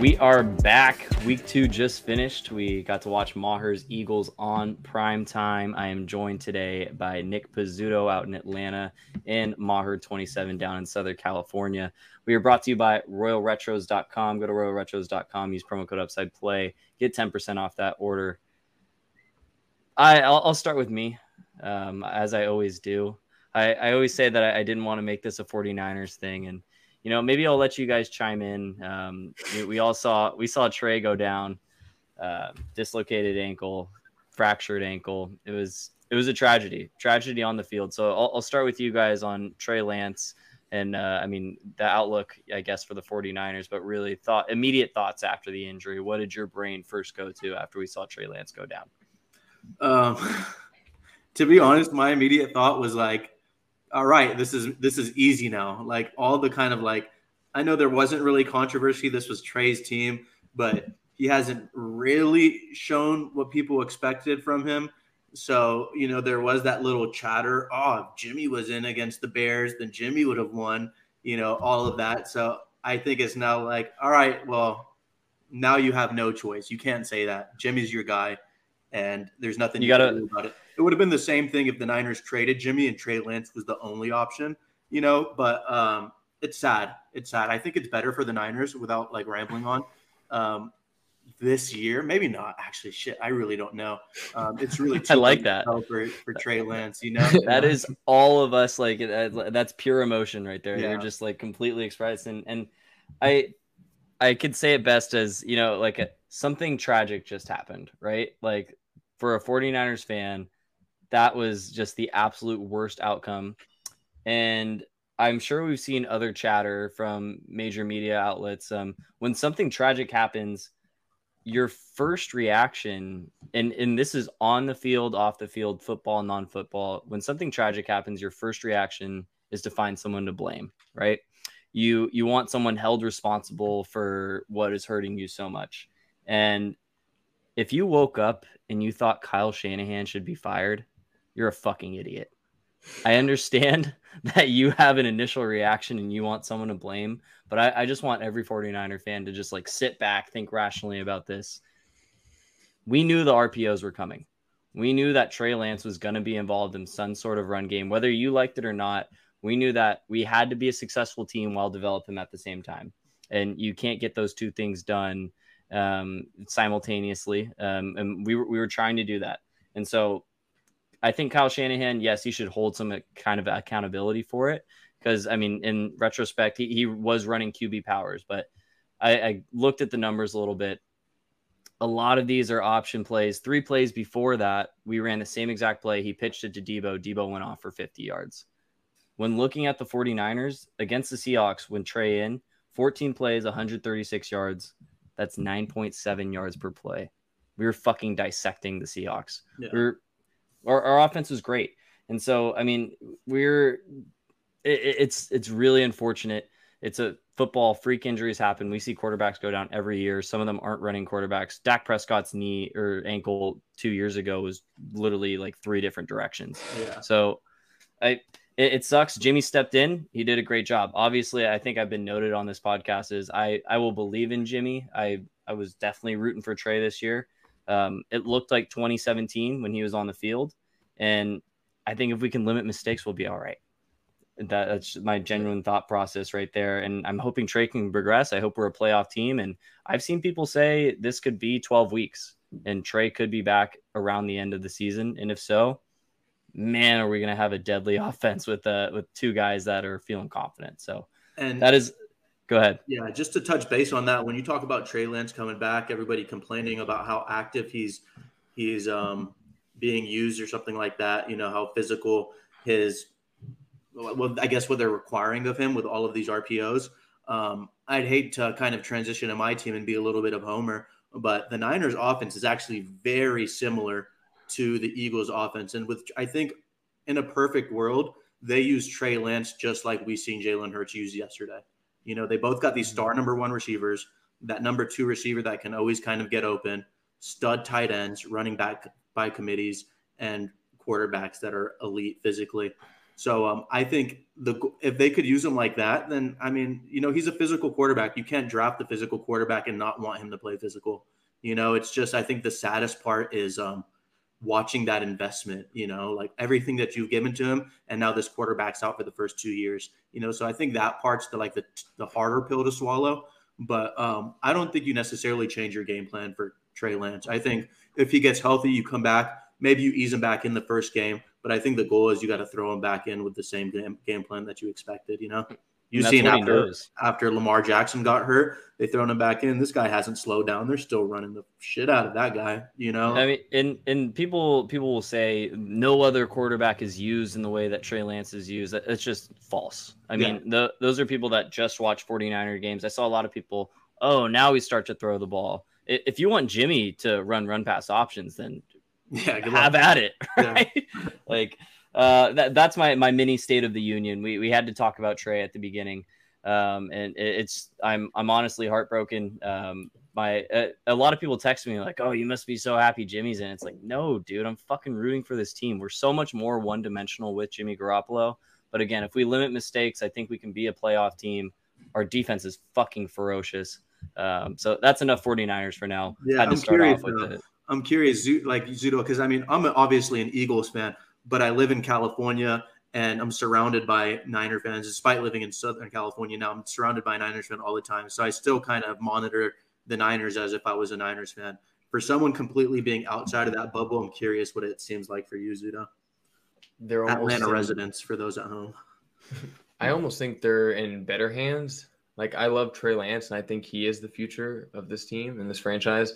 We are back. Week two just finished. We got to watch Maher's Eagles on prime time. I am joined today by Nick Pizzuto out in Atlanta and Maher 27 down in Southern California. We are brought to you by RoyalRetros.com. Go to RoyalRetros.com, use promo code Upside Play, get 10% off that order. I, I'll, I'll start with me, um, as I always do. I, I always say that I, I didn't want to make this a 49ers thing, and you know, maybe I'll let you guys chime in. Um, we, we, all saw we saw Trey go down, uh, dislocated ankle, fractured ankle. It was it was a tragedy, tragedy on the field. So I'll, I'll start with you guys on Trey Lance and uh, I mean the outlook, I guess, for the 49ers, but really thought immediate thoughts after the injury. What did your brain first go to after we saw Trey Lance go down? Um, to be honest, my immediate thought was like all right, this is this is easy now. Like all the kind of like I know there wasn't really controversy. This was Trey's team, but he hasn't really shown what people expected from him. So, you know, there was that little chatter. Oh, if Jimmy was in against the Bears, then Jimmy would have won, you know, all of that. So I think it's now like, all right, well, now you have no choice. You can't say that. Jimmy's your guy, and there's nothing you, you got to do about it. It would have been the same thing if the Niners traded Jimmy and Trey Lance was the only option, you know. But um, it's sad. It's sad. I think it's better for the Niners without like rambling on. Um, this year, maybe not. Actually, shit, I really don't know. Um, it's really I like that for, for Trey Lance. You know, that is all of us. Like uh, that's pure emotion right there. Yeah. You're just like completely expressed, and and I I could say it best as you know, like a, something tragic just happened, right? Like for a 49ers fan, that was just the absolute worst outcome. And I'm sure we've seen other chatter from major media outlets. Um, when something tragic happens, your first reaction, and, and this is on the field, off the field, football, non football, when something tragic happens, your first reaction is to find someone to blame, right? You you want someone held responsible for what is hurting you so much. And if you woke up and you thought Kyle Shanahan should be fired, you're a fucking idiot. I understand that you have an initial reaction and you want someone to blame, but I, I, just want every 49er fan to just like sit back, think rationally about this. We knew the RPOs were coming. We knew that Trey Lance was going to be involved in some sort of run game, whether you liked it or not. We knew that we had to be a successful team while developing at the same time. And you can't get those two things done um, simultaneously. Um, and we were, we were trying to do that. And so I think Kyle Shanahan, yes, he should hold some kind of accountability for it because I mean, in retrospect, he, he was running QB powers, but I, I looked at the numbers a little bit. A lot of these are option plays. Three plays before that, we ran the same exact play. He pitched it to Debo. Debo went off for 50 yards. When looking at the 49ers against the Seahawks, when Trey in, 14 plays, 136 yards. That's 9.7 yards per play. We were fucking dissecting the Seahawks. Yeah. We are our, our offense was great. And so, I mean, we're it, it's it's really unfortunate. It's a football freak injuries happen. We see quarterbacks go down every year. Some of them aren't running quarterbacks. Dak Prescott's knee or ankle two years ago was literally like three different directions. Yeah. So I it, it, sucks. Jimmy stepped in. He did a great job. Obviously, I think I've been noted on this podcast is I I will believe in Jimmy. I I was definitely rooting for Trey this year. Um, it looked like 2017 when he was on the field, and I think if we can limit mistakes, we'll be all right. That, that's my genuine thought process right there. And I'm hoping Trey can progress. I hope we're a playoff team. And I've seen people say this could be 12 weeks and Trey could be back around the end of the season. And if so, man, are we going to have a deadly offense with uh, with two guys that are feeling confident. So and that is Go ahead. Yeah, just to touch base on that, when you talk about Trey Lance coming back, everybody complaining about how active he's he's um, being used or something like that. You know how physical his well, I guess what they're requiring of him with all of these RPOs. Um, I'd hate to kind of transition to my team and be a little bit of homer, but the Niners' offense is actually very similar to the Eagles' offense, and with I think in a perfect world they use Trey Lance just like we seen Jalen Hurts use yesterday. You know, they both got these star number one receivers, that number two receiver that can always kind of get open, stud tight ends, running back by committees, and quarterbacks that are elite physically. So um, I think the if they could use him like that, then I mean, you know, he's a physical quarterback. You can't draft the physical quarterback and not want him to play physical. You know, it's just I think the saddest part is um, watching that investment. You know, like everything that you've given to him, and now this quarterback's out for the first two years. You know, so I think that part's the like the the harder pill to swallow. But um, I don't think you necessarily change your game plan for Trey Lance. I think if he gets healthy, you come back. Maybe you ease him back in the first game but I think the goal is you got to throw him back in with the same game, game plan that you expected. You know, you've seen after after Lamar Jackson got hurt, they thrown him back in. This guy hasn't slowed down. They're still running the shit out of that guy. You know, I mean, and and people people will say no other quarterback is used in the way that Trey Lance is used. It's just false. I mean, the, those are people that just watch 49er games. I saw a lot of people. Oh, now we start to throw the ball. If you want Jimmy to run run pass options, then yeah, have at it, right? Yeah. like uh, that, that's my my mini state of the union. We we had to talk about Trey at the beginning, um, and it, it's I'm I'm honestly heartbroken. Um, my uh, a lot of people text me like, "Oh, you must be so happy Jimmy's in." It's like, no, dude, I'm fucking rooting for this team. We're so much more one dimensional with Jimmy Garoppolo. But again, if we limit mistakes, I think we can be a playoff team. Our defense is fucking ferocious. Um, so that's enough 49ers for now. Yeah, I'm curious, off with it. I'm curious, like Zudo, because I mean, I'm obviously an Eagles fan, but I live in California and I'm surrounded by Niner fans. Despite living in Southern California now, I'm surrounded by Niners fans all the time. So I still kind of monitor the Niners as if I was a Niners fan. For someone completely being outside of that bubble, I'm curious what it seems like for you, Zudo. They're Atlanta in, residents for those at home. I almost think they're in better hands. Like I love Trey Lance, and I think he is the future of this team and this franchise.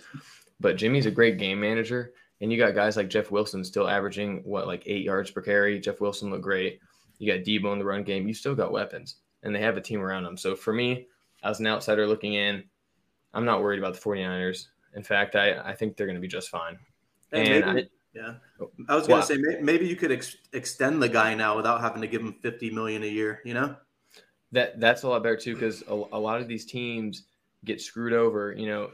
But Jimmy's a great game manager, and you got guys like Jeff Wilson still averaging what like eight yards per carry. Jeff Wilson looked great. You got Debo in the run game. You still got weapons, and they have a team around them. So for me, as an outsider looking in, I'm not worried about the 49ers. In fact, I, I think they're going to be just fine. And, and maybe, I, yeah, I was going to say maybe you could ex- extend the guy now without having to give him 50 million a year. You know, that that's a lot better too because a, a lot of these teams get screwed over. You know,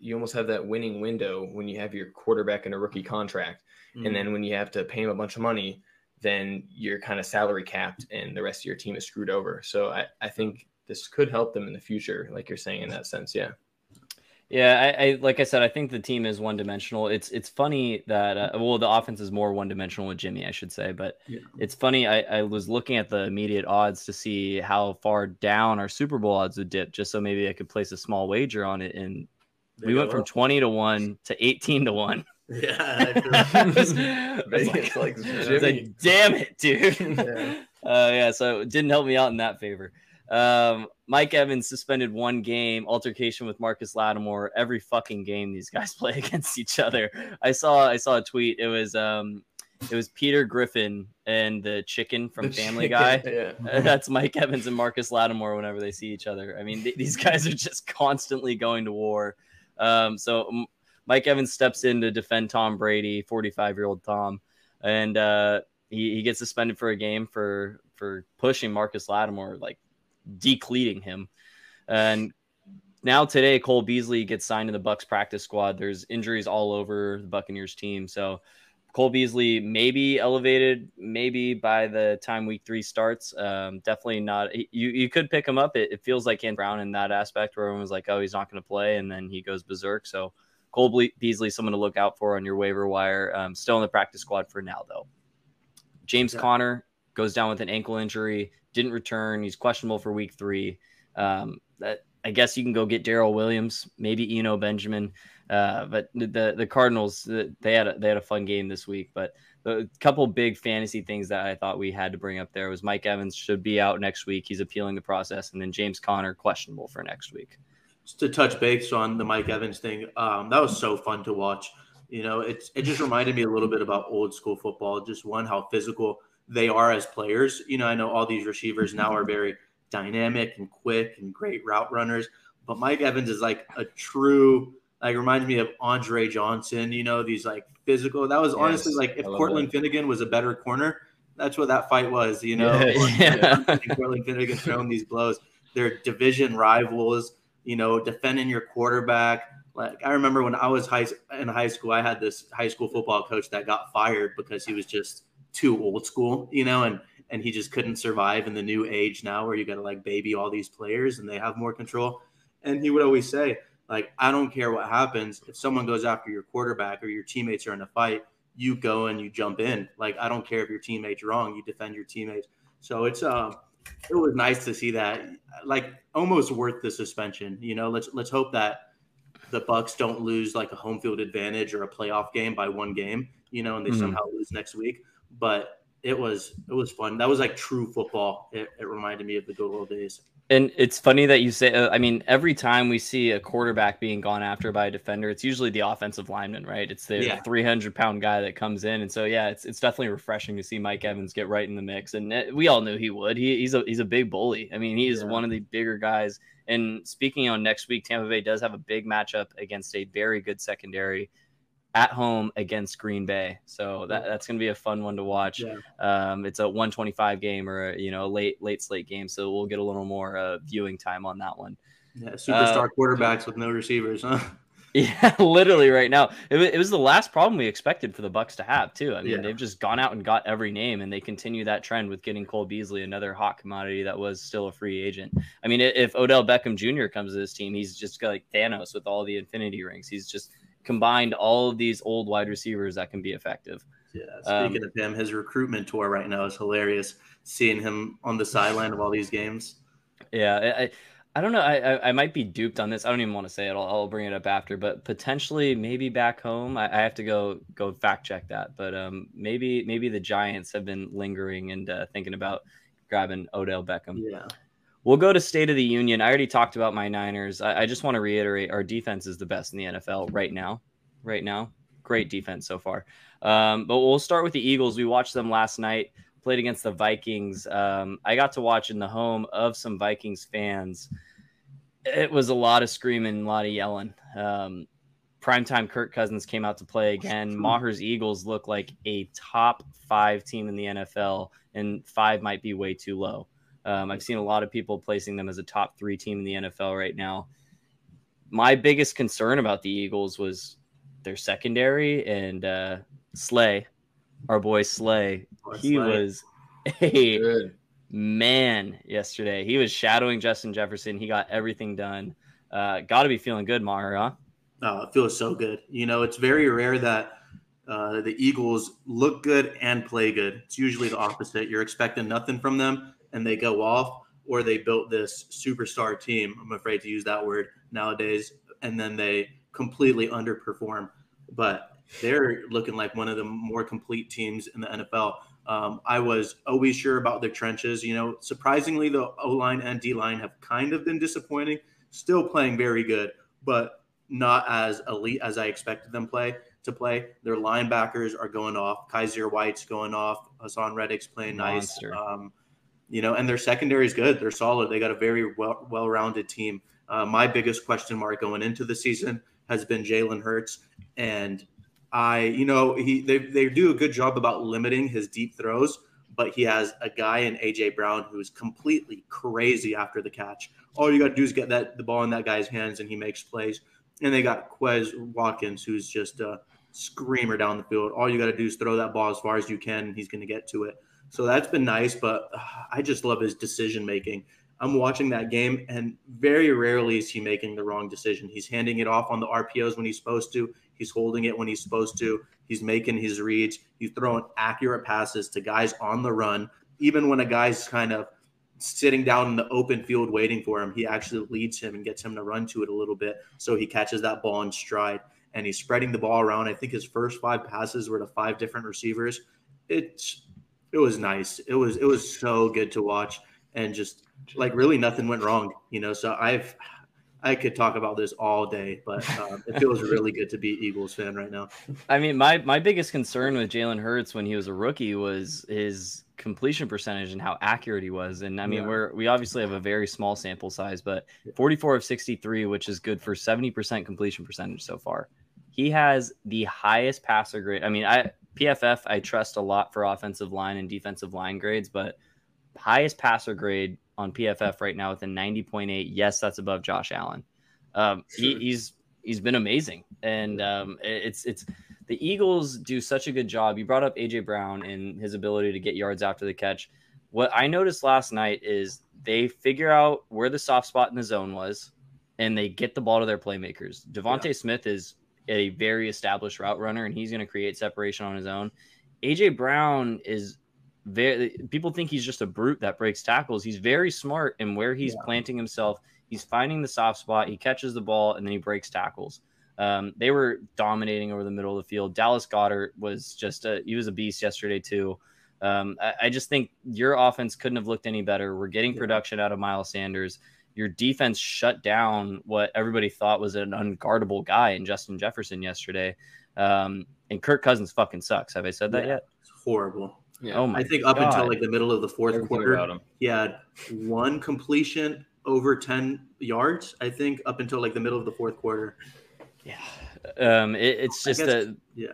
you almost have that winning window when you have your quarterback in a rookie contract. Mm-hmm. And then when you have to pay him a bunch of money, then you're kind of salary capped and the rest of your team is screwed over. So I, I think this could help them in the future, like you're saying in that sense. Yeah. Yeah, I, I, like I said, I think the team is one dimensional. It's it's funny that uh, well, the offense is more one dimensional with Jimmy, I should say. But yeah. it's funny. I, I was looking at the immediate odds to see how far down our Super Bowl odds would dip, just so maybe I could place a small wager on it. And we went from 20 to 1 to 18 to 1. Yeah. Vegas like, like, like, damn it, dude. Yeah. Uh, yeah, so it didn't help me out in that favor. Um, Mike Evans suspended one game, altercation with Marcus Lattimore. Every fucking game these guys play against each other. I saw I saw a tweet. It was um it was Peter Griffin and the chicken from the Family chicken, Guy. Yeah. That's Mike Evans and Marcus Lattimore whenever they see each other. I mean, th- these guys are just constantly going to war. Um, so Mike Evans steps in to defend Tom Brady, 45 year old Tom, and uh, he, he gets suspended for a game for for pushing Marcus Lattimore, like decleating him. And now today, Cole Beasley gets signed to the Bucs practice squad. There's injuries all over the Buccaneers team, so Cole Beasley maybe elevated, maybe by the time week three starts. Um, definitely not. You you could pick him up. It, it feels like Ken Brown in that aspect, where everyone was like, "Oh, he's not going to play," and then he goes berserk. So Cole Beasley, someone to look out for on your waiver wire. Um, still in the practice squad for now, though. James yeah. Conner goes down with an ankle injury, didn't return. He's questionable for week three. Um, that I guess you can go get Darrel Williams, maybe Eno Benjamin. Uh, but the the Cardinals they had a, they had a fun game this week. But a couple big fantasy things that I thought we had to bring up there was Mike Evans should be out next week. He's appealing the process, and then James Conner questionable for next week. Just to touch base on the Mike Evans thing, um, that was so fun to watch. You know, it's it just reminded me a little bit about old school football. Just one, how physical they are as players. You know, I know all these receivers now are very dynamic and quick and great route runners, but Mike Evans is like a true like reminds me of Andre Johnson, you know, these like physical. That was yes, honestly like if Cortland. Finnegan was a better corner, that's what that fight was, you know. Yeah, yeah. Cortland Finnegan throwing these blows. They're division rivals, you know, defending your quarterback. Like I remember when I was high in high school, I had this high school football coach that got fired because he was just too old school, you know, and and he just couldn't survive in the new age now where you got to like baby all these players and they have more control. And he would always say, like, I don't care what happens. If someone goes after your quarterback or your teammates are in a fight, you go and you jump in. Like, I don't care if your teammate's wrong, you defend your teammates. So it's uh it was nice to see that like almost worth the suspension. You know, let's let's hope that the Bucs don't lose like a home field advantage or a playoff game by one game, you know, and they mm-hmm. somehow lose next week. But it was it was fun. That was like true football. It, it reminded me of the good old days. And it's funny that you say. Uh, I mean, every time we see a quarterback being gone after by a defender, it's usually the offensive lineman, right? It's the yeah. 300 pound guy that comes in, and so yeah, it's it's definitely refreshing to see Mike Evans get right in the mix. And it, we all knew he would. He, he's a he's a big bully. I mean, he is yeah. one of the bigger guys. And speaking on next week, Tampa Bay does have a big matchup against a very good secondary at home against Green Bay. So that, that's going to be a fun one to watch. Yeah. Um, it's a 125 game or a, you know a late late slate game, so we'll get a little more uh, viewing time on that one. Yeah, superstar uh, quarterbacks with no receivers, huh? Yeah, literally right now. It was, it was the last problem we expected for the Bucs to have too. I mean, yeah. they've just gone out and got every name, and they continue that trend with getting Cole Beasley, another hot commodity that was still a free agent. I mean, if Odell Beckham Jr. comes to this team, he's just like Thanos with all the Infinity rings. He's just combined all of these old wide receivers that can be effective. Yeah, speaking um, of him, his recruitment tour right now is hilarious. Seeing him on the sideline of all these games. Yeah, I, I don't know. I, I, I might be duped on this. I don't even want to say it. I'll, I'll bring it up after. But potentially, maybe back home, I, I have to go go fact check that. But um, maybe maybe the Giants have been lingering and uh, thinking about grabbing Odell Beckham. Yeah. We'll go to State of the Union. I already talked about my Niners. I, I, just want to reiterate our defense is the best in the NFL right now. Right now, great defense so far. Um, but we'll start with the Eagles. We watched them last night, played against the Vikings. Um, I got to watch in the home of some Vikings fans. It was a lot of screaming, a lot of yelling. Um, primetime Kirk Cousins came out to play again. Maher's Eagles look like a top five team in the NFL, and five might be way too low. Um, I've seen a lot of people placing them as a top three team in the NFL right now. My biggest concern about the Eagles was their secondary and uh, Slay, our boy Slay. he Slay. was a Good. man yesterday. He was shadowing Justin Jefferson. He got everything done. Uh, got to be feeling good, Maher, huh? Oh, it feels so good. You know, it's very rare that uh, the Eagles look good and play good. It's usually the opposite. You're expecting nothing from them, and they go off, or they built this superstar team. I'm afraid to use that word nowadays, and then they completely underperform. But they're looking like one of the more complete teams in the NFL. Um, I was always sure about the trenches. You know, surprisingly, the O line and D line have kind of been disappointing. Still playing very good, but not as elite as I expected them play to play. Their linebackers are going off. Kyzir White's going off. Haason Reddick's playing nice. Um, you know, and their secondary is good. They're solid. They got a very well well rounded team. Uh, my biggest question mark going into the season has been Jalen Hurts, and I, you know, he they they do a good job about limiting his deep throws, but he has a guy in AJ Brown who's completely crazy after the catch. All you got to do is get that the ball in that guy's hands, and he makes plays. And they got Quez Watkins, who's just a screamer down the field. All you got to do is throw that ball as far as you can, and he's going to get to it. So that's been nice, but uh, I just love his decision making. I'm watching that game, and very rarely is he making the wrong decision. He's handing it off on the RPOs when he's supposed to. He's holding it when he's supposed to. He's making his reads. He's throwing accurate passes to guys on the run. Even when a guy's kind of sitting down in the open field waiting for him, he actually leads him and gets him to run to it a little bit. So he catches that ball in stride and he's spreading the ball around. I think his first five passes were to five different receivers. It's it was nice. It was it was so good to watch and just like really nothing went wrong, you know. So I've I could talk about this all day, but um, it feels really good to be Eagles fan right now. I mean, my my biggest concern with Jalen Hurts when he was a rookie was his completion percentage and how accurate he was. And I mean, yeah. we're we obviously have a very small sample size, but 44 of 63, which is good for 70% completion percentage so far. He has the highest passer grade. I mean, I PFF I trust a lot for offensive line and defensive line grades, but highest passer grade on PFF right now with a 90.8. Yes, that's above Josh Allen. Um, he, he's he's been amazing, and um, it's it's the Eagles do such a good job. You brought up AJ Brown and his ability to get yards after the catch. what I noticed last night is they figure out where the soft spot in the zone was, and they get the ball to their playmakers. DeVonta yeah. Smith is a very established route runner, and he's going to create separation on his own. AJ Brown is very. People think he's just a brute that breaks tackles. He's very smart in where he's yeah. planting himself. He's finding the soft spot. He catches the ball, and then he breaks tackles. Um, they were dominating over the middle of the field. Dallas Goedert was just a he was a beast yesterday too. Um, I, I, just think your offense couldn't have looked any better. We're getting production out of Miles Sanders. Your defense shut down what everybody thought was an unguardable guy in Justin Jefferson yesterday. Um, and Kirk Cousins fucking sucks. Have I said that yeah, yet? It's horrible. Yeah. Oh my I think up God. until like the middle of the fourth Everything quarter, he had one completion over 10 yards, I think, up until like the middle of the fourth quarter. Yeah. Um, it, it's just a yeah.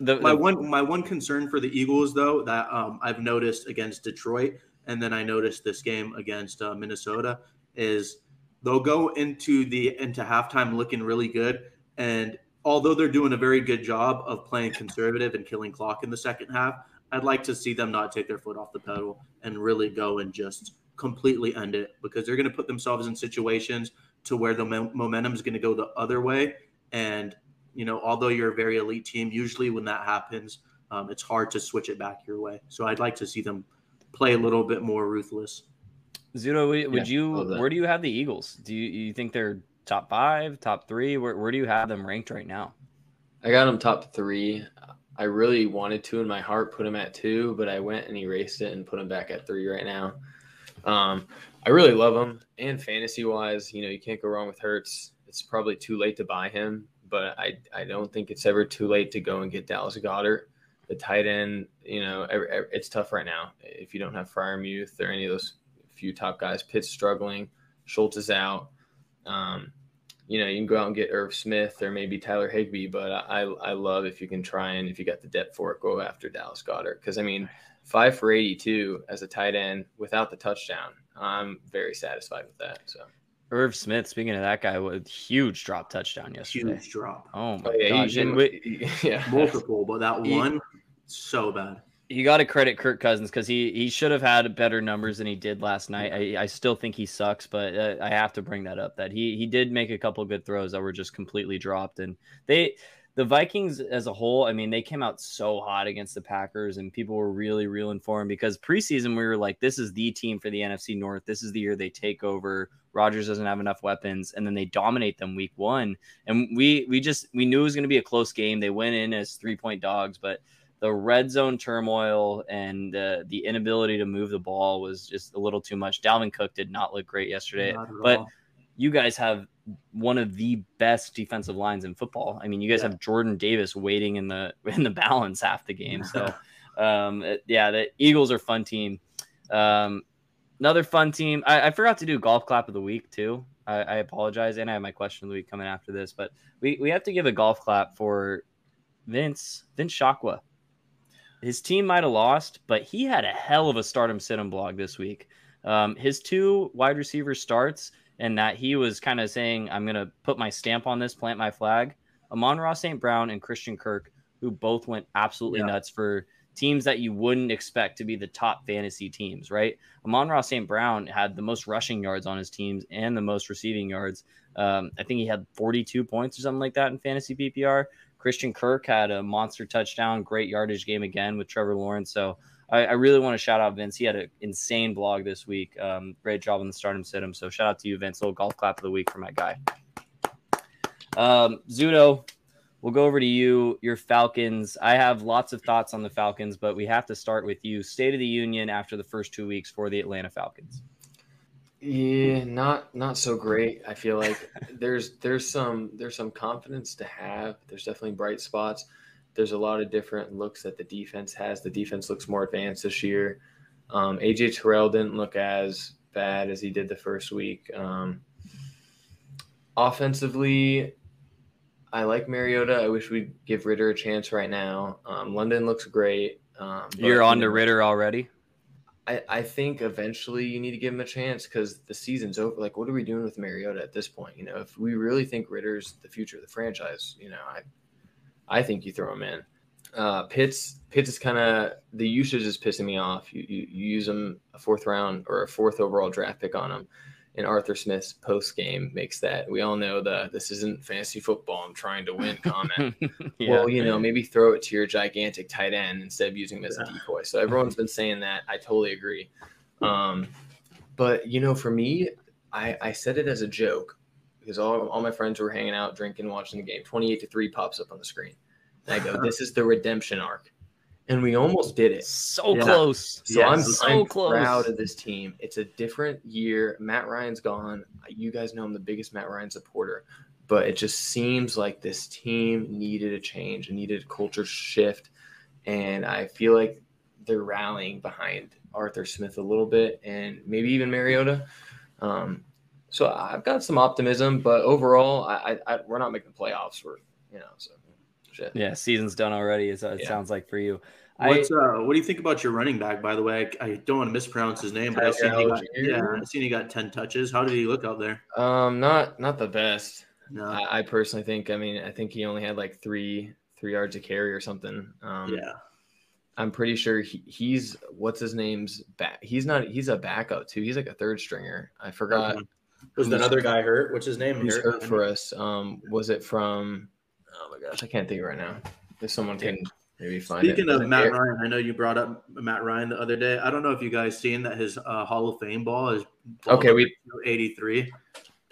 The, my the, one my one concern for the Eagles though that um, I've noticed against Detroit and then I noticed this game against uh, Minnesota is they'll go into the into halftime looking really good and although they're doing a very good job of playing conservative and killing clock in the second half, I'd like to see them not take their foot off the pedal and really go and just completely end it because they're going to put themselves in situations to where the momentum is going to go the other way and you know, although you're a very elite team, usually when that happens, um, it's hard to switch it back your way. So I'd like to see them play a little bit more ruthless. Zudo, would yeah, you? Where do you have the Eagles? Do you, you think they're top five, top three? Where, where do you have them ranked right now? I got them top three. I really wanted to in my heart put them at two, but I went and erased it and put them back at three right now. Um, I really love them, and fantasy wise, you know, you can't go wrong with Hurts. It's probably too late to buy him but I, I don't think it's ever too late to go and get Dallas Goedert the tight end. You know, it's tough right now if you don't have Freiermuth or any of those few top guys. Pitt's struggling, Schultz is out. Um, you know, you can go out and get Irv Smith or maybe Tyler Higbee, but I, I love if you can try and if you got the depth for it, go after Dallas Goedert. because I mean, five for eighty-two as a tight end without the touchdown. I'm very satisfied with that. So Irv Smith, speaking of that guy, with huge drop touchdown yesterday. Huge drop. Oh my oh, yeah, gosh. He, yeah. Multiple, but that he, one, so bad. You got to credit Kirk Cousins because he he should have had better numbers than he did last night. I, I still think he sucks, but uh, I have to bring that up that he he did make a couple good throws that were just completely dropped, and they the Vikings as a whole, I mean, they came out so hot against the Packers, and people were really reeling for them because preseason we were like, this is the team for the NFC North. This is the year they take over. Rodgers doesn't have enough weapons, and then they dominate them week one. And we we just we knew it was going to be a close game. They went in as three point dogs, but the red zone turmoil and uh, the inability to move the ball was just a little too much. Dalvin Cook did not look great yesterday, but all. you guys have one of the best defensive lines in football. I mean, you guys yeah. have Jordan Davis waiting in the in the balance half the game. So, um, yeah, the Eagles are fun team. Um, another fun team. I, I, forgot to do golf clap of the week too. I, I, apologize, and I have my question of the week coming after this. But we we have to give a golf clap for Vince Vince Shakwa. His team might have lost, but he had a hell of a stardom sit him blog this week. Um, his two wide receiver starts and that he was kind of saying, I'm going to put my stamp on this, plant my flag. Amon-Ra St. Brown and Christian Kirk, who both went absolutely yeah. nuts for teams that you wouldn't expect to be the top fantasy teams, right? Amon-Ra St. Brown had the most rushing yards on his teams and the most receiving yards. Um, I think he had 42 points or something like that in fantasy PPR. Christian Kirk had a monster touchdown, great yardage game again with Trevor Lawrence. So I, I, really want to shout out Vince. He had an insane blog this week. Um, great job on the stardom sit So shout out to you, Vince. Little golf clap of the week for my guy. Um, Zudo, we'll go over to you. Your Falcons. I have lots of thoughts on the Falcons, but we have to start with you. State of the Union after the first two weeks for the Atlanta Falcons. Yeah, not not so great. I feel like there's there's some there's some confidence to have. There's definitely bright spots there's a lot of different looks that the defense has. The defense looks more advanced this year. Um, AJ Terrell didn't look as bad as he did the first week. Um, offensively, I like Mariota. I wish we'd give Ridder a chance right now. Um, London looks great. Um, You're on to Ridder already. I, I think eventually you need to give him a chance because the season's over. Like, what are we doing with Mariota at this point? You know, if we really think Ridder's the future of the franchise, you know, I I think you throw him in. Uh, Pitts Pitts is kind of the usage is pissing me off. You, you, you use him a fourth round or a fourth overall draft pick on him, and Arthur Smith's post game makes that. We all know the this isn't fantasy football. I'm trying to win comment. yeah. Well, you know, maybe throw it to your gigantic tight end instead of using him as a decoy. So everyone's been saying that. I totally agree. Um, but you know, for me, I, I said it as a joke because all, all my friends were hanging out, drinking, watching the game. 28 to 3 pops up on the screen. And I go, this is the redemption arc. And we almost did it. So yeah. close. So I'm, so I'm close. proud of this team. It's a different year. Matt Ryan's gone. You guys know I'm the biggest Matt Ryan supporter. But it just seems like this team needed a change, and needed a culture shift. And I feel like they're rallying behind Arthur Smith a little bit and maybe even Mariota. Um, so I've got some optimism, but overall, I, I, I, we're not making the playoffs. We're you know so shit. Yeah, season's done already. It yeah. sounds like for you. What's, uh, what do you think about your running back? By the way, I, I don't want to mispronounce his name, but I've seen he got, yeah, I've seen he got ten touches. How did he look out there? Um, not not the best. No, I, I personally think. I mean, I think he only had like three three yards of carry or something. Um, yeah. I'm pretty sure he, he's what's his name's back. He's not. He's a backup too. He's like a third stringer. I forgot. Okay. Was another guy hurt? What's his name? He's hurt, hurt for us. Um, was it from? Oh my gosh, I can't think right now. If someone can maybe find Speaking it. of Matt. Ryan, I know you brought up Matt Ryan the other day. I don't know if you guys seen that his uh, Hall of Fame ball is okay. We 83.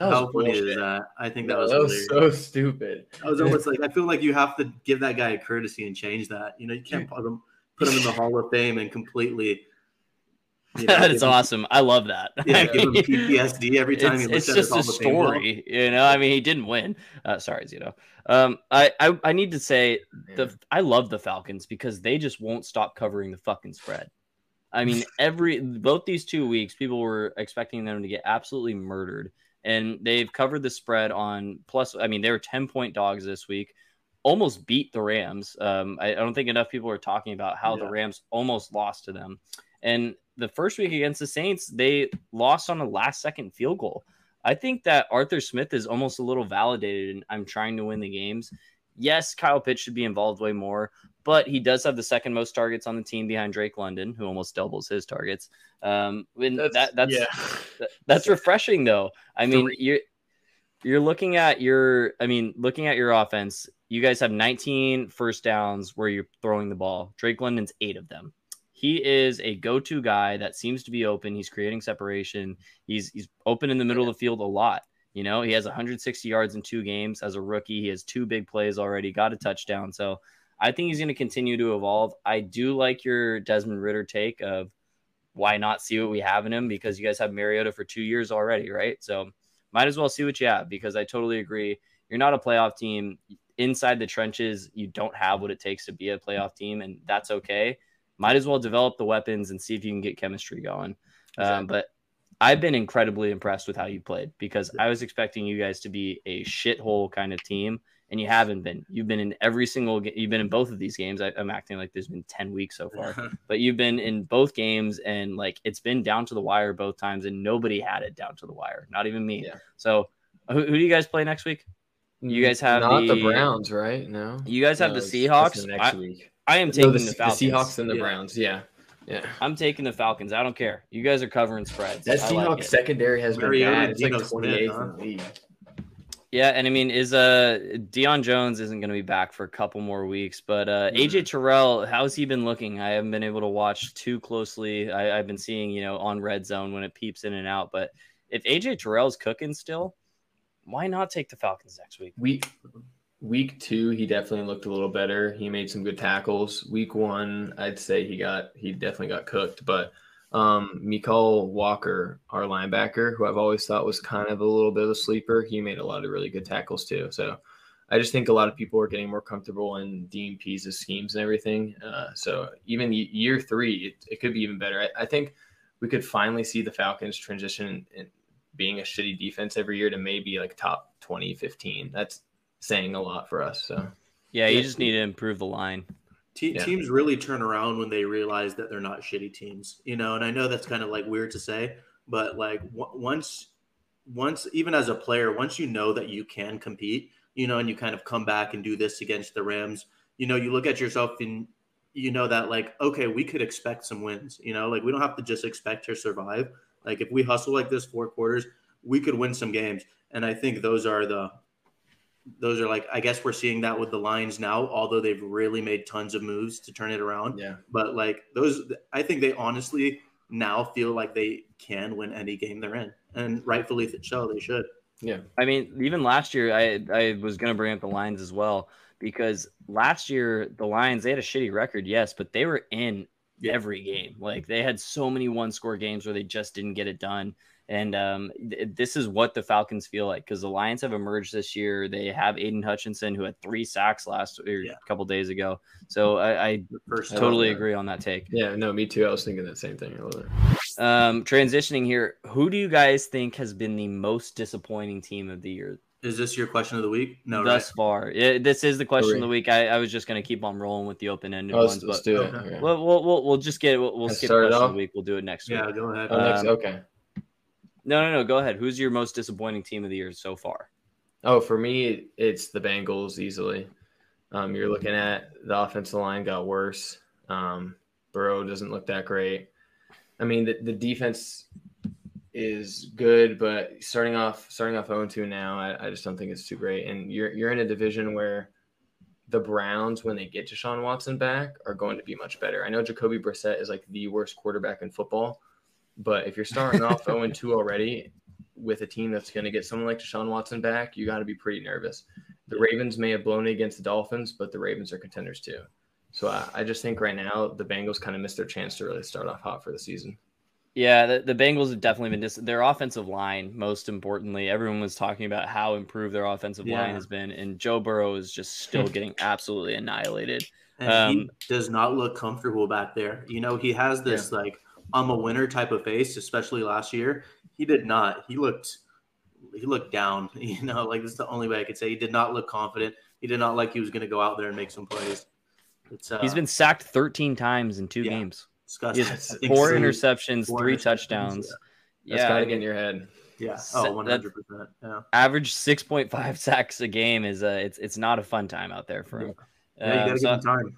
How funny is that? I think that no, was, that was so stupid. I was almost like I feel like you have to give that guy a courtesy and change that. You know, you can't put him put him in the Hall of Fame and completely. You know, that is him, awesome. I love that. Yeah, give him PTSD every time it's, he looks it's just a story, you know. I mean, he didn't win. Uh, sorry, Zito. Um, I, I I need to say the I love the Falcons because they just won't stop covering the fucking spread. I mean, every both these two weeks, people were expecting them to get absolutely murdered, and they've covered the spread on plus. I mean, they were ten point dogs this week almost beat the Rams. Um, I, I, don't think enough people are talking about how yeah. the Rams almost lost to them. And the first week against the Saints, they lost on a last second field goal. I think that Arthur Smith is almost a little validated and I'm trying to win the games. Yes, Kyle Pitts should be involved way more, but he does have the second most targets on the team behind Drake London, who almost doubles his targets. Um, and that's, that, that's yeah. that's refreshing though. I mean, you're you're looking at your I mean, looking at your offense, you guys have 19 first downs where you're throwing the ball. Drake London's eight of them. He is a go-to guy that seems to be open. He's creating separation. He's he's open in the middle of the field a lot. You know, he has 160 yards in two games as a rookie. He has two big plays already, got a touchdown. So I think he's going to continue to evolve. I do like your Desmond Ridder take of why not see what we have in him because you guys have Mariota for two years already, right? So might as well see what you have because I totally agree. You're not a playoff team inside the trenches, you don't have what it takes to be a playoff team, and that's okay. Might as well develop the weapons and see if you can get chemistry going. Um, exactly. Um, but I've been incredibly impressed with how you played because I was expecting you guys to be a shithole kind of team, and you haven't been. You've been in every single. game. You've been in both of these games. I, am acting like there's been ten weeks so far, but you've been in both games, and like it's been down to the wire both times, and nobody had it down to the wire. Not even me. Yeah. So, who, who do you guys play next week? You guys have not the, the Browns, right? No, you guys have no, the Seahawks. Next I, week. I am taking no, the, the, Falcons. The Seahawks and the yeah. Browns. Yeah, yeah. I'm taking the Falcons. I don't care. You guys are covering spreads. That Seahawks like secondary has been bad. It's like 28th huh? in the league. Yeah, and I mean, is uh Deion Jones isn't going to be back for a couple more weeks, but uh mm-hmm. AJ Terrell, how's he been looking? I haven't been able to watch too closely. I, I've been seeing, you know, on red zone when it peeps in and out, but if AJ Terrell's cooking still, why not take the Falcons next week? Week week two, he definitely looked a little better. He made some good tackles. Week one, I'd say he got he definitely got cooked. But um Mykal Walker, our linebacker, who I've always thought was kind of a little bit of a sleeper, he made a lot of really good tackles too. So I just think a lot of people are getting more comfortable in DMPs schemes and everything. Uh, so even year three, it, it, could be even better. I, I, think we could finally see the Falcons transition in, being a shitty defense every year to maybe like top 20, 15. That's saying a lot for us. So, yeah, you just need to improve the line. Te- yeah. Teams really turn around when they realize that they're not shitty teams, you know. And I know that's kind of like weird to say, but like w- once, once even as a player, once you know that you can compete, you know, and you kind of come back and do this against the Rams, you know, you look at yourself and you know that like, okay, we could expect some wins. You know, like we don't have to just expect to survive. Like if we hustle like this four quarters, we could win some games. And I think those are the those are like I guess we're seeing that with the Lions now, although they've really made tons of moves to turn it around. Yeah. But like those I think they honestly now feel like they can win any game they're in. And rightfully so, they should. Yeah. I mean, even last year I I was gonna bring up the Lions as well because last year the Lions they had a shitty record, yes, but they were in yeah. every game. Like they had so many one score games where they just didn't get it done. And um, th- this is what the Falcons feel like because the Lions have emerged this year. They have Aidan Hutchinson who had three sacks last or yeah. a couple days ago. So I, I totally agree on that take. Yeah, no, me too. I was thinking that same thing earlier. Um, transitioning here, who do you guys think has been the most disappointing team of the year is this your question of the week? No, thus right? far, yeah, this is the question of the week. I, I was just going to keep on rolling with the open ended oh, ones, let's, but do it. Okay. We'll, we'll, we'll, we'll just get it. We'll, we'll skip question of the week. We'll do it next yeah, week. Yeah, go ahead. Oh, next, um, okay. No, no, no. Go ahead. Who's your most disappointing team of the year so far? Oh, for me, it's the Bengals easily. Um, you're looking at the offensive line got worse. Um, Burrow doesn't look that great. I mean, the, the defense is good, but starting off starting off 0-2 now, I, I, just don't think it's too great. And you're you're in a division where the Browns, when they get Sean Watson back, are going to be much better. I know Jacoby Brissett is like the worst quarterback in football, but if you're starting off 0-2 already with a team that's going to get someone like Deshaun Watson back, you got to be pretty nervous. The Ravens may have blown it against the Dolphins, but the Ravens are contenders too. So I, I just think right now the Bengals kind of missed their chance to really start off hot for the season. Yeah, the, the Bengals have definitely been dis- their offensive line. Most importantly, everyone was talking about how improved their offensive yeah. line has been, and Joe Burrow is just still getting absolutely annihilated. And um, he does not look comfortable back there. You know, he has this yeah. like I'm a winner type of face, especially last year. He did not. He looked he looked down. You know, like this is the only way I could say he did not look confident. He did not like he was going to go out there and make some plays. It's, uh, He's been sacked 13 times in two yeah. games. Disgusting. four interceptions, four three interceptions. touchdowns. Yeah, That's gotta get in your head. Yeah. Oh, 100 percent. Yeah. Average six point five sacks a game is a it's it's not a fun time out there for him. Yeah, you gotta uh, so, give him time.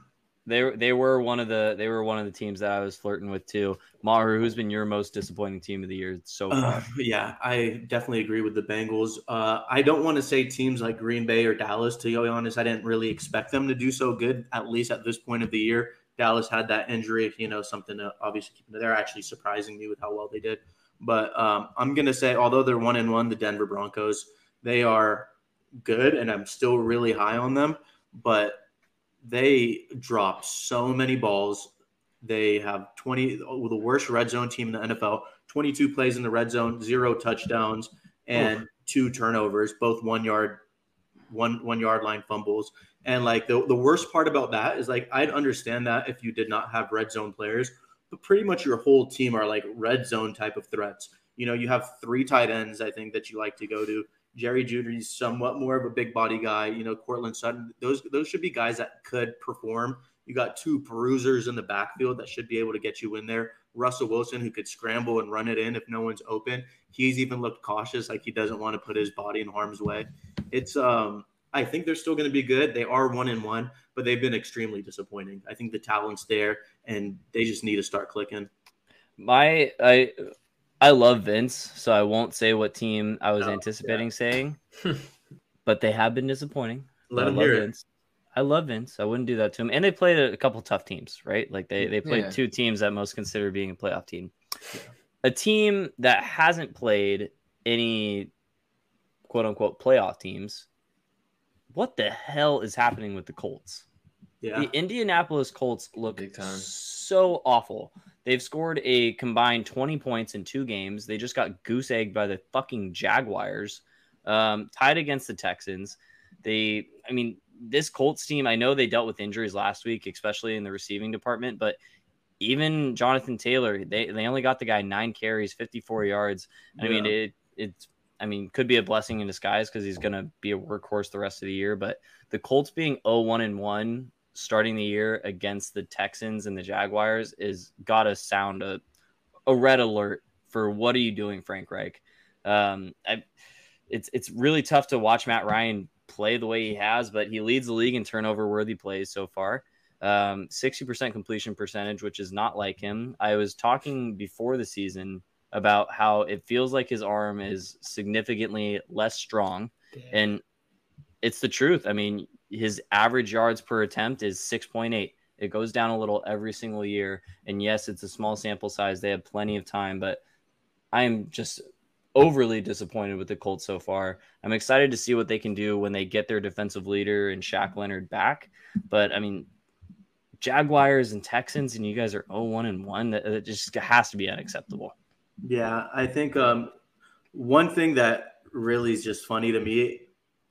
They they were one of the they were one of the teams that I was flirting with too. Maher, who's been your most disappointing team of the year so far? Uh, yeah, I definitely agree with the Bengals. Uh, I don't want to say teams like Green Bay or Dallas. To be honest, I didn't really expect them to do so good, at least at this point of the year. Dallas had that injury, you know, something to obviously keep. They're actually surprising me with how well they did. But um, I'm gonna say, although they're one and one, the Denver Broncos, they are good, and I'm still really high on them. But they drop so many balls. They have 20, the worst red zone team in the NFL. 22 plays in the red zone, zero touchdowns, and two turnovers, both one yard, one one yard line fumbles. And like the, the worst part about that is like I'd understand that if you did not have red zone players, but pretty much your whole team are like red zone type of threats. You know, you have three tight ends, I think, that you like to go to. Jerry Jeudy's somewhat more of a big body guy. You know, Courtland Sutton. Those those should be guys that could perform. You got two bruisers in the backfield that should be able to get you in there. Russell Wilson, who could scramble and run it in if no one's open. He's even looked cautious, like he doesn't want to put his body in harm's way. It's um I think they're still going to be good. They are one in one, but they've been extremely disappointing. I think the talent's there, and they just need to start clicking. My I I love Vince, so I won't say what team I was oh, anticipating yeah. saying, but they have been disappointing. Let him hear Vince. It. I love Vince. I wouldn't do that to him. And they played a, couple tough teams, right? Like they they played yeah. two teams that most consider being a playoff team. Yeah. A team that hasn't played any quote unquote playoff teams what the hell is happening with the Colts? Yeah. The Indianapolis Colts look so awful. They've scored a combined 20 points in two games. They just got goose egged by the fucking Jaguars, um, tied against the Texans. They, I mean, this Colts team, I know they dealt with injuries last week, especially in the receiving department, but even Jonathan Taylor, they, they only got the guy nine carries, 54 yards. Yeah. I mean, it, it's I mean, could be a blessing in disguise because he's going to be a workhorse the rest of the year. But the Colts being 0 1 and 1 starting the year against the Texans and the Jaguars is got to sound a, a red alert for what are you doing, Frank Reich? Um, I, it's it's really tough to watch Matt Ryan play the way he has, but he leads the league in turnover worthy plays so far. Um, 60% completion percentage, which is not like him. I was talking before the season about how it feels like his arm is significantly less strong. Damn. And it's the truth. I mean, his average yards per attempt is 6.8. It goes down a little every single year. And yes, it's a small sample size. They have plenty of time, but I am just overly disappointed with the Colts so far. I'm excited to see what they can do when they get their defensive leader and Shaq Leonard back. But I mean, Jaguars and Texans, and you guys are 0 1 and 1. That, just has to be unacceptable. Yeah, I think um, one thing that really is just funny to me,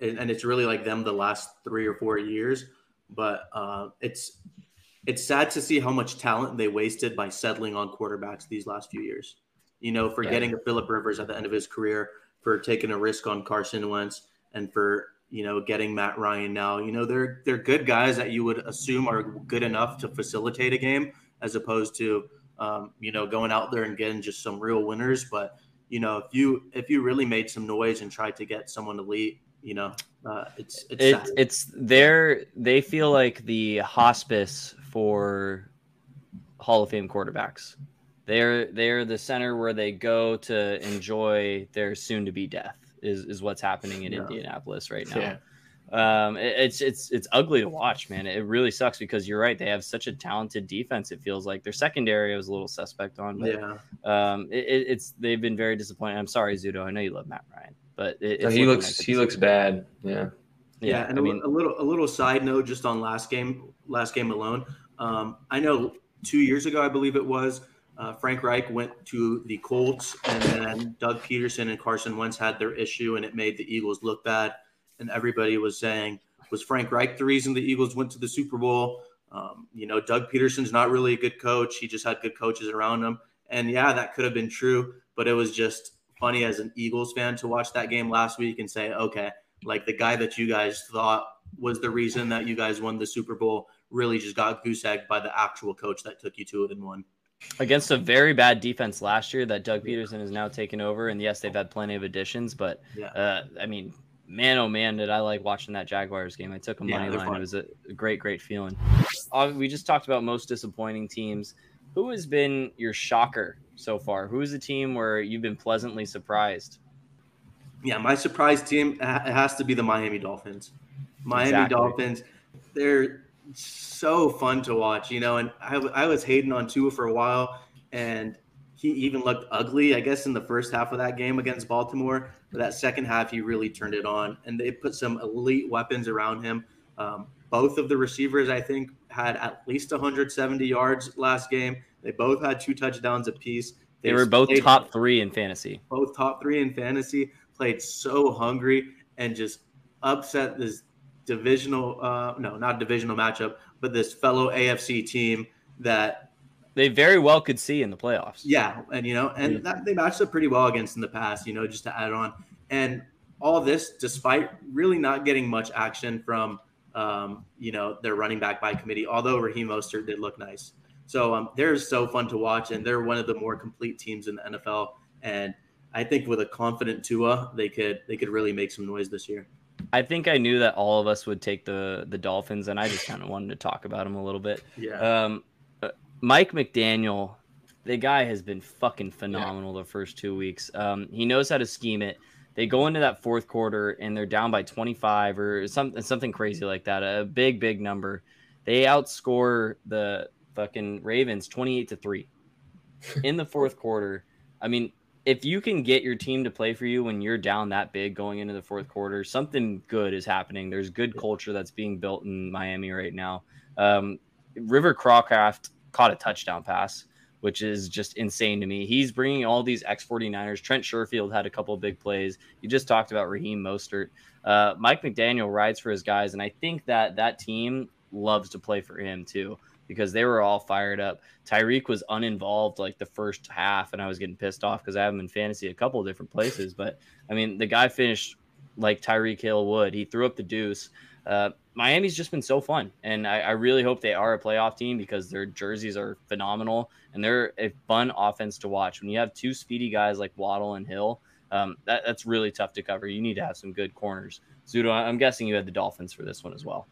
and, and, it's really like them the last three or four years, but uh, it's it's sad to see how much talent they wasted by settling on quarterbacks these last few years. You know, for yeah. getting a Philip Rivers at the end of his career, for taking a risk on Carson Wentz, and for you know getting Matt Ryan now. You know, they're they're good guys that you would assume are good enough to facilitate a game, as opposed to um, you know going out there and getting just some real winners. But you know, if you if you really made some noise and tried to get someone elite, you know, uh, it's it's it, it's there. They feel like the hospice for Hall of Fame quarterbacks. They're they're the center where they go to enjoy their soon to be death. Is is what's happening in yeah. Indianapolis right now. Yeah. Um, it, it's it's it's ugly to watch, man. It really sucks because you're right. They have such a talented defense. It feels like their secondary I was a little suspect on, but yeah. um, it, it's they've been very disappointing. I'm sorry, Zudo. I know you love Matt Ryan, but it, he looks like he looks bad. Yeah. Yeah, yeah and I mean, a little a little side note just on last game, last game alone. Um, I know two years ago, I believe it was, uh, Frank Reich went to the Colts, and then Doug Pederson and Carson Wentz had their issue, and it made the Eagles look bad. And everybody was saying, was Frank Reich the reason the Eagles went to the Super Bowl? Um, you know, Doug Pederson's not really a good coach. He just had good coaches around him. And yeah, that could have been true, but it was just funny as an Eagles fan to watch that game last week and say, okay, like the guy that you guys thought was the reason that you guys won the Super Bowl really just got goose egged by the actual coach that took you to it and won. Against a very bad defense last year that Doug Pederson has now taken over. And yes, they've had plenty of additions, but yeah. uh, I mean, man, oh man, did I like watching that Jaguars game. I took a money yeah, line. Fun. It was a great, great feeling. We just talked about most disappointing teams. Who has been your shocker so far? Who is the team where you've been pleasantly surprised? Yeah, my surprise team it has to be the Miami Dolphins. Miami exactly. Dolphins, they're so fun to watch, you know. And I, I was hating on Tua for a while, and he even looked ugly, I guess, in the first half of that game against Baltimore. But that second half, he really turned it on, and they put some elite weapons around him. Um, both of the receivers, I think, had at least 170 yards last game. They both had two touchdowns apiece. They, they were both top three in fantasy. Both top three in fantasy. Played so hungry and just upset this divisional, uh, no, not divisional matchup, but this fellow AFC team that they very well could see in the playoffs. Yeah, and you know, and that, they matched up pretty well against in the past. You know, just to add on, and all this despite really not getting much action from um, you know their running back by committee. Although Raheem Mostert did look nice, so um, they're so fun to watch, and they're one of the more complete teams in the NFL. And I think with a confident Tua, they could they could really make some noise this year. I think I knew that all of us would take the the Dolphins, and I just kind of wanted to talk about them a little bit. Yeah. Um, uh, Mike McDaniel, the guy has been fucking phenomenal yeah. the first two weeks. Um, he knows how to scheme it. They go into that fourth quarter and they're down by 25 or something something crazy like that, a big big number. They outscore the fucking Ravens 28 to 3 in the fourth quarter. I mean, if you can get your team to play for you when you're down that big going into the fourth quarter, something good is happening. There's good culture that's being built in Miami right now. Um, River Cracraft caught a touchdown pass, which is just insane to me. He's bringing all these X 49ers. Trent Sherfield had a couple of big plays. You just talked about Raheem Mostert. Uh, Mike McDaniel rides for his guys, and I think that that team loves to play for him too because they were all fired up. Tyreek was uninvolved like the first half, and I was getting pissed off because I have him in fantasy a couple of different places. But I mean, the guy finished like Tyreek Hill would. He threw up the deuce. Uh, Miami's just been so fun, and I, I, really hope they are a playoff team because their jerseys are phenomenal and they're a fun offense to watch. When you have two speedy guys like Waddle and Hill, Um, that, that's really tough to cover. You need to have some good corners. Zudo, I'm guessing you had the Dolphins for this one as well.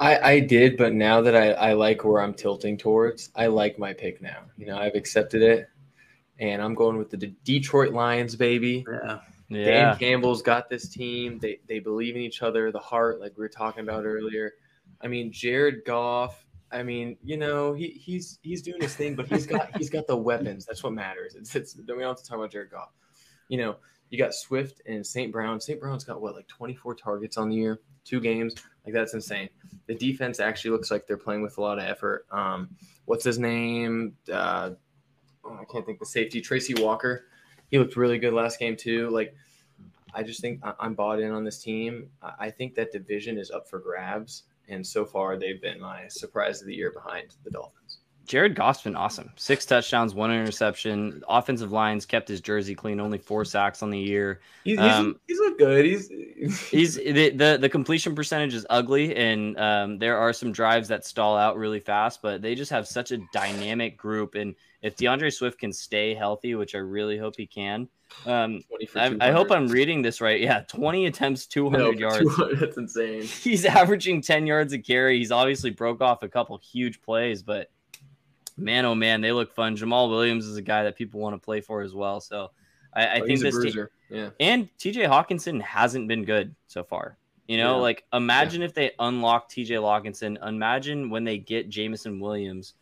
I, I did, but now that I, I like where I'm tilting towards, I like my pick now. You know, I've accepted it, and I'm going with the Detroit Lions, baby. Yeah. Yeah. Dan Campbell's got this team. They they believe in each other, the heart, like we were talking about earlier. I mean, Jared Goff. I mean, you know, he he's he's doing his thing, but he's got he's got the weapons. That's what matters. It's, it's we don't have to talk about Jared Goff. You know, you got Swift and St. Brown. St. Brown's got what like 24 targets on the year, two games. Like that's insane. The defense actually looks like they're playing with a lot of effort. Um, what's his name? Uh, oh, I can't think the safety. Tracy Walker he looked really good last game too. Like, I just think I'm bought in on this team. I think that division is up for grabs, and so far they've been my surprise of the year behind the Dolphins. Jared Goff's been awesome. Six touchdowns, one interception. Offensive lines kept his jersey clean. Only four sacks on the year. He's, um, he's, looked good. He's he's the, the, the completion percentage is ugly, and um, there are some drives that stall out really fast. But they just have such a dynamic group, and if DeAndre Swift can stay healthy, which I really hope he can, um, I, I, hope I'm reading this right. Yeah, 20 attempts, 200 no, yards. That's insane. He's averaging 10 yards a carry. He's obviously broke off a couple huge plays, but man, oh man, they look fun. Jamaal Williams is a guy that people want to play for as well. So I, I oh, think this team, yeah. And TJ Hockenson hasn't been good so far. You know, yeah. like imagine yeah. if they unlock TJ Hockenson. Imagine when they get Jameson Williams.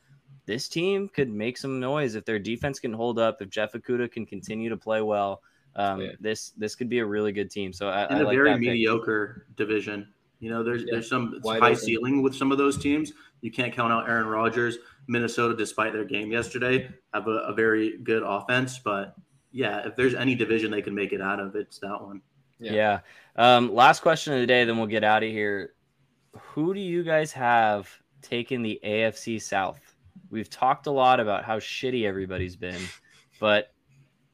This team could make some noise if their defense can hold up. If Jeff Okudah can continue to play well, um, yeah. this this could be a really good team. So I, in I a like very mediocre pick. division. You know, there's there's some high open. ceiling with some of those teams. You can't count out Aaron Rodgers. Minnesota, despite their game yesterday, have a, a very good offense. But yeah, if there's any division they can make it out of, it's that one. Yeah. yeah. Um, last question of the day, then we'll get out of here. Who do you guys have taking the AFC South? We've talked a lot about how shitty everybody's been, but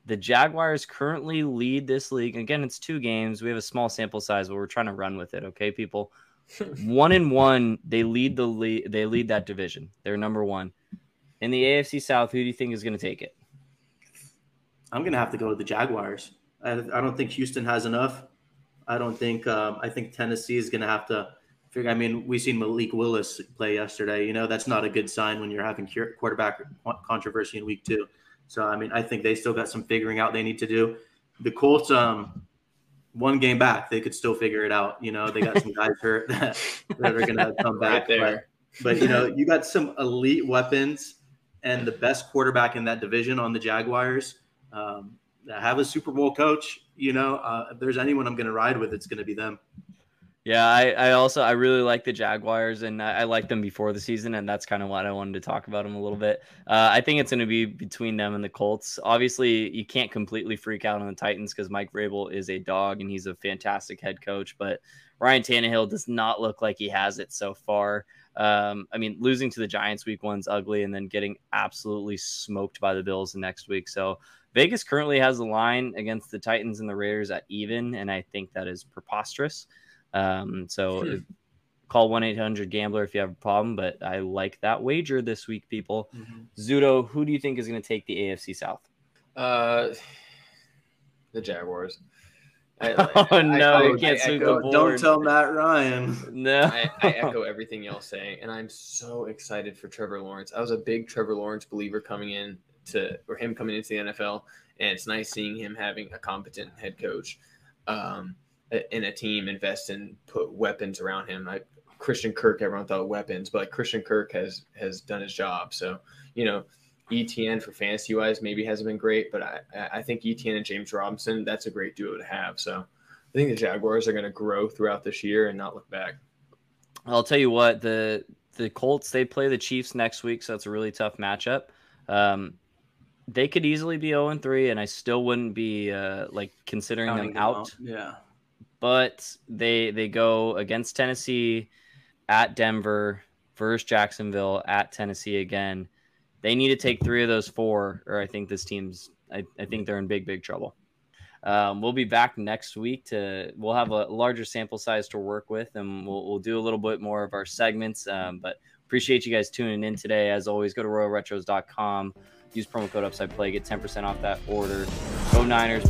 the Jaguars currently lead this league. Again, it's two games. We have a small sample size, but we're trying to run with it. Okay, people one and one, they lead the lead. They lead that division. They're number one in the AFC South. Who do you think is going to take it? I'm going to have to go to the Jaguars. I, I don't think Houston has enough. I don't think. Um, I think Tennessee is going to have to figure. I mean, we seen Malik Willis play yesterday. You know, that's not a good sign when you're having quarterback controversy in week two. So, I mean, I think they still got some figuring out they need to do. The Colts, um, one game back, they could still figure it out. You know, they got some guys hurt that, that are going to come back. Right but, but, you know, you got some elite weapons and the best quarterback in that division on the Jaguars. Um, have a Super Bowl coach. You know, uh, if there's anyone I'm going to ride with, it's going to be them. Yeah, I, I also I really like the Jaguars, and I, I liked them before the season, and that's kind of why I wanted to talk about them a little bit. Uh, I think it's going to be between them and the Colts. Obviously, you can't completely freak out on the Titans because Mike Vrabel is a dog and he's a fantastic head coach, but Ryan Tannehill does not look like he has it so far. Um, I mean, losing to the Giants week one's ugly, and then getting absolutely smoked by the Bills the next week. So Vegas currently has the line against the Titans and the Raiders at even, and I think that is preposterous. Um, so hmm. call 1 800 Gambler if you have a problem. But I like that wager this week, people. Mm-hmm. Zudo, who do you think is going to take the AFC South? Uh, the Jaguars. I, oh I, no, I, you can't I, echo, the board. Don't tell Matt Ryan. No, I, echo everything y'all say, and I'm so excited for Trevor Lawrence. I was a big Trevor Lawrence believer coming in to, or him coming into the NFL, and it's nice seeing him having a competent head coach. Um, in a team invest and put weapons around him. Like Christian Kirk, everyone thought weapons, but like Christian Kirk has has done his job. So you know, Etienne for fantasy wise maybe hasn't been great, but I I think Etienne and James Robinson that's a great duo to have. So I think the Jaguars are going to grow throughout this year and not look back. I'll tell you what the the Colts they play the Chiefs next week, so it's a really tough matchup. Um, they could easily be 0 and 3, and I still wouldn't be uh, like considering Counting them out. out. Yeah but they they go against Tennessee at Denver versus Jacksonville at Tennessee again. They need to take three of those four, or I think this team's I, I think they're in big, big trouble. Um, we'll be back next week to we'll have a larger sample size to work with and we'll, we'll do a little bit more of our segments. Um, but appreciate you guys tuning in today. As always, go to royalretros.com, use promo code upside play, get 10% off that order. Go Niners.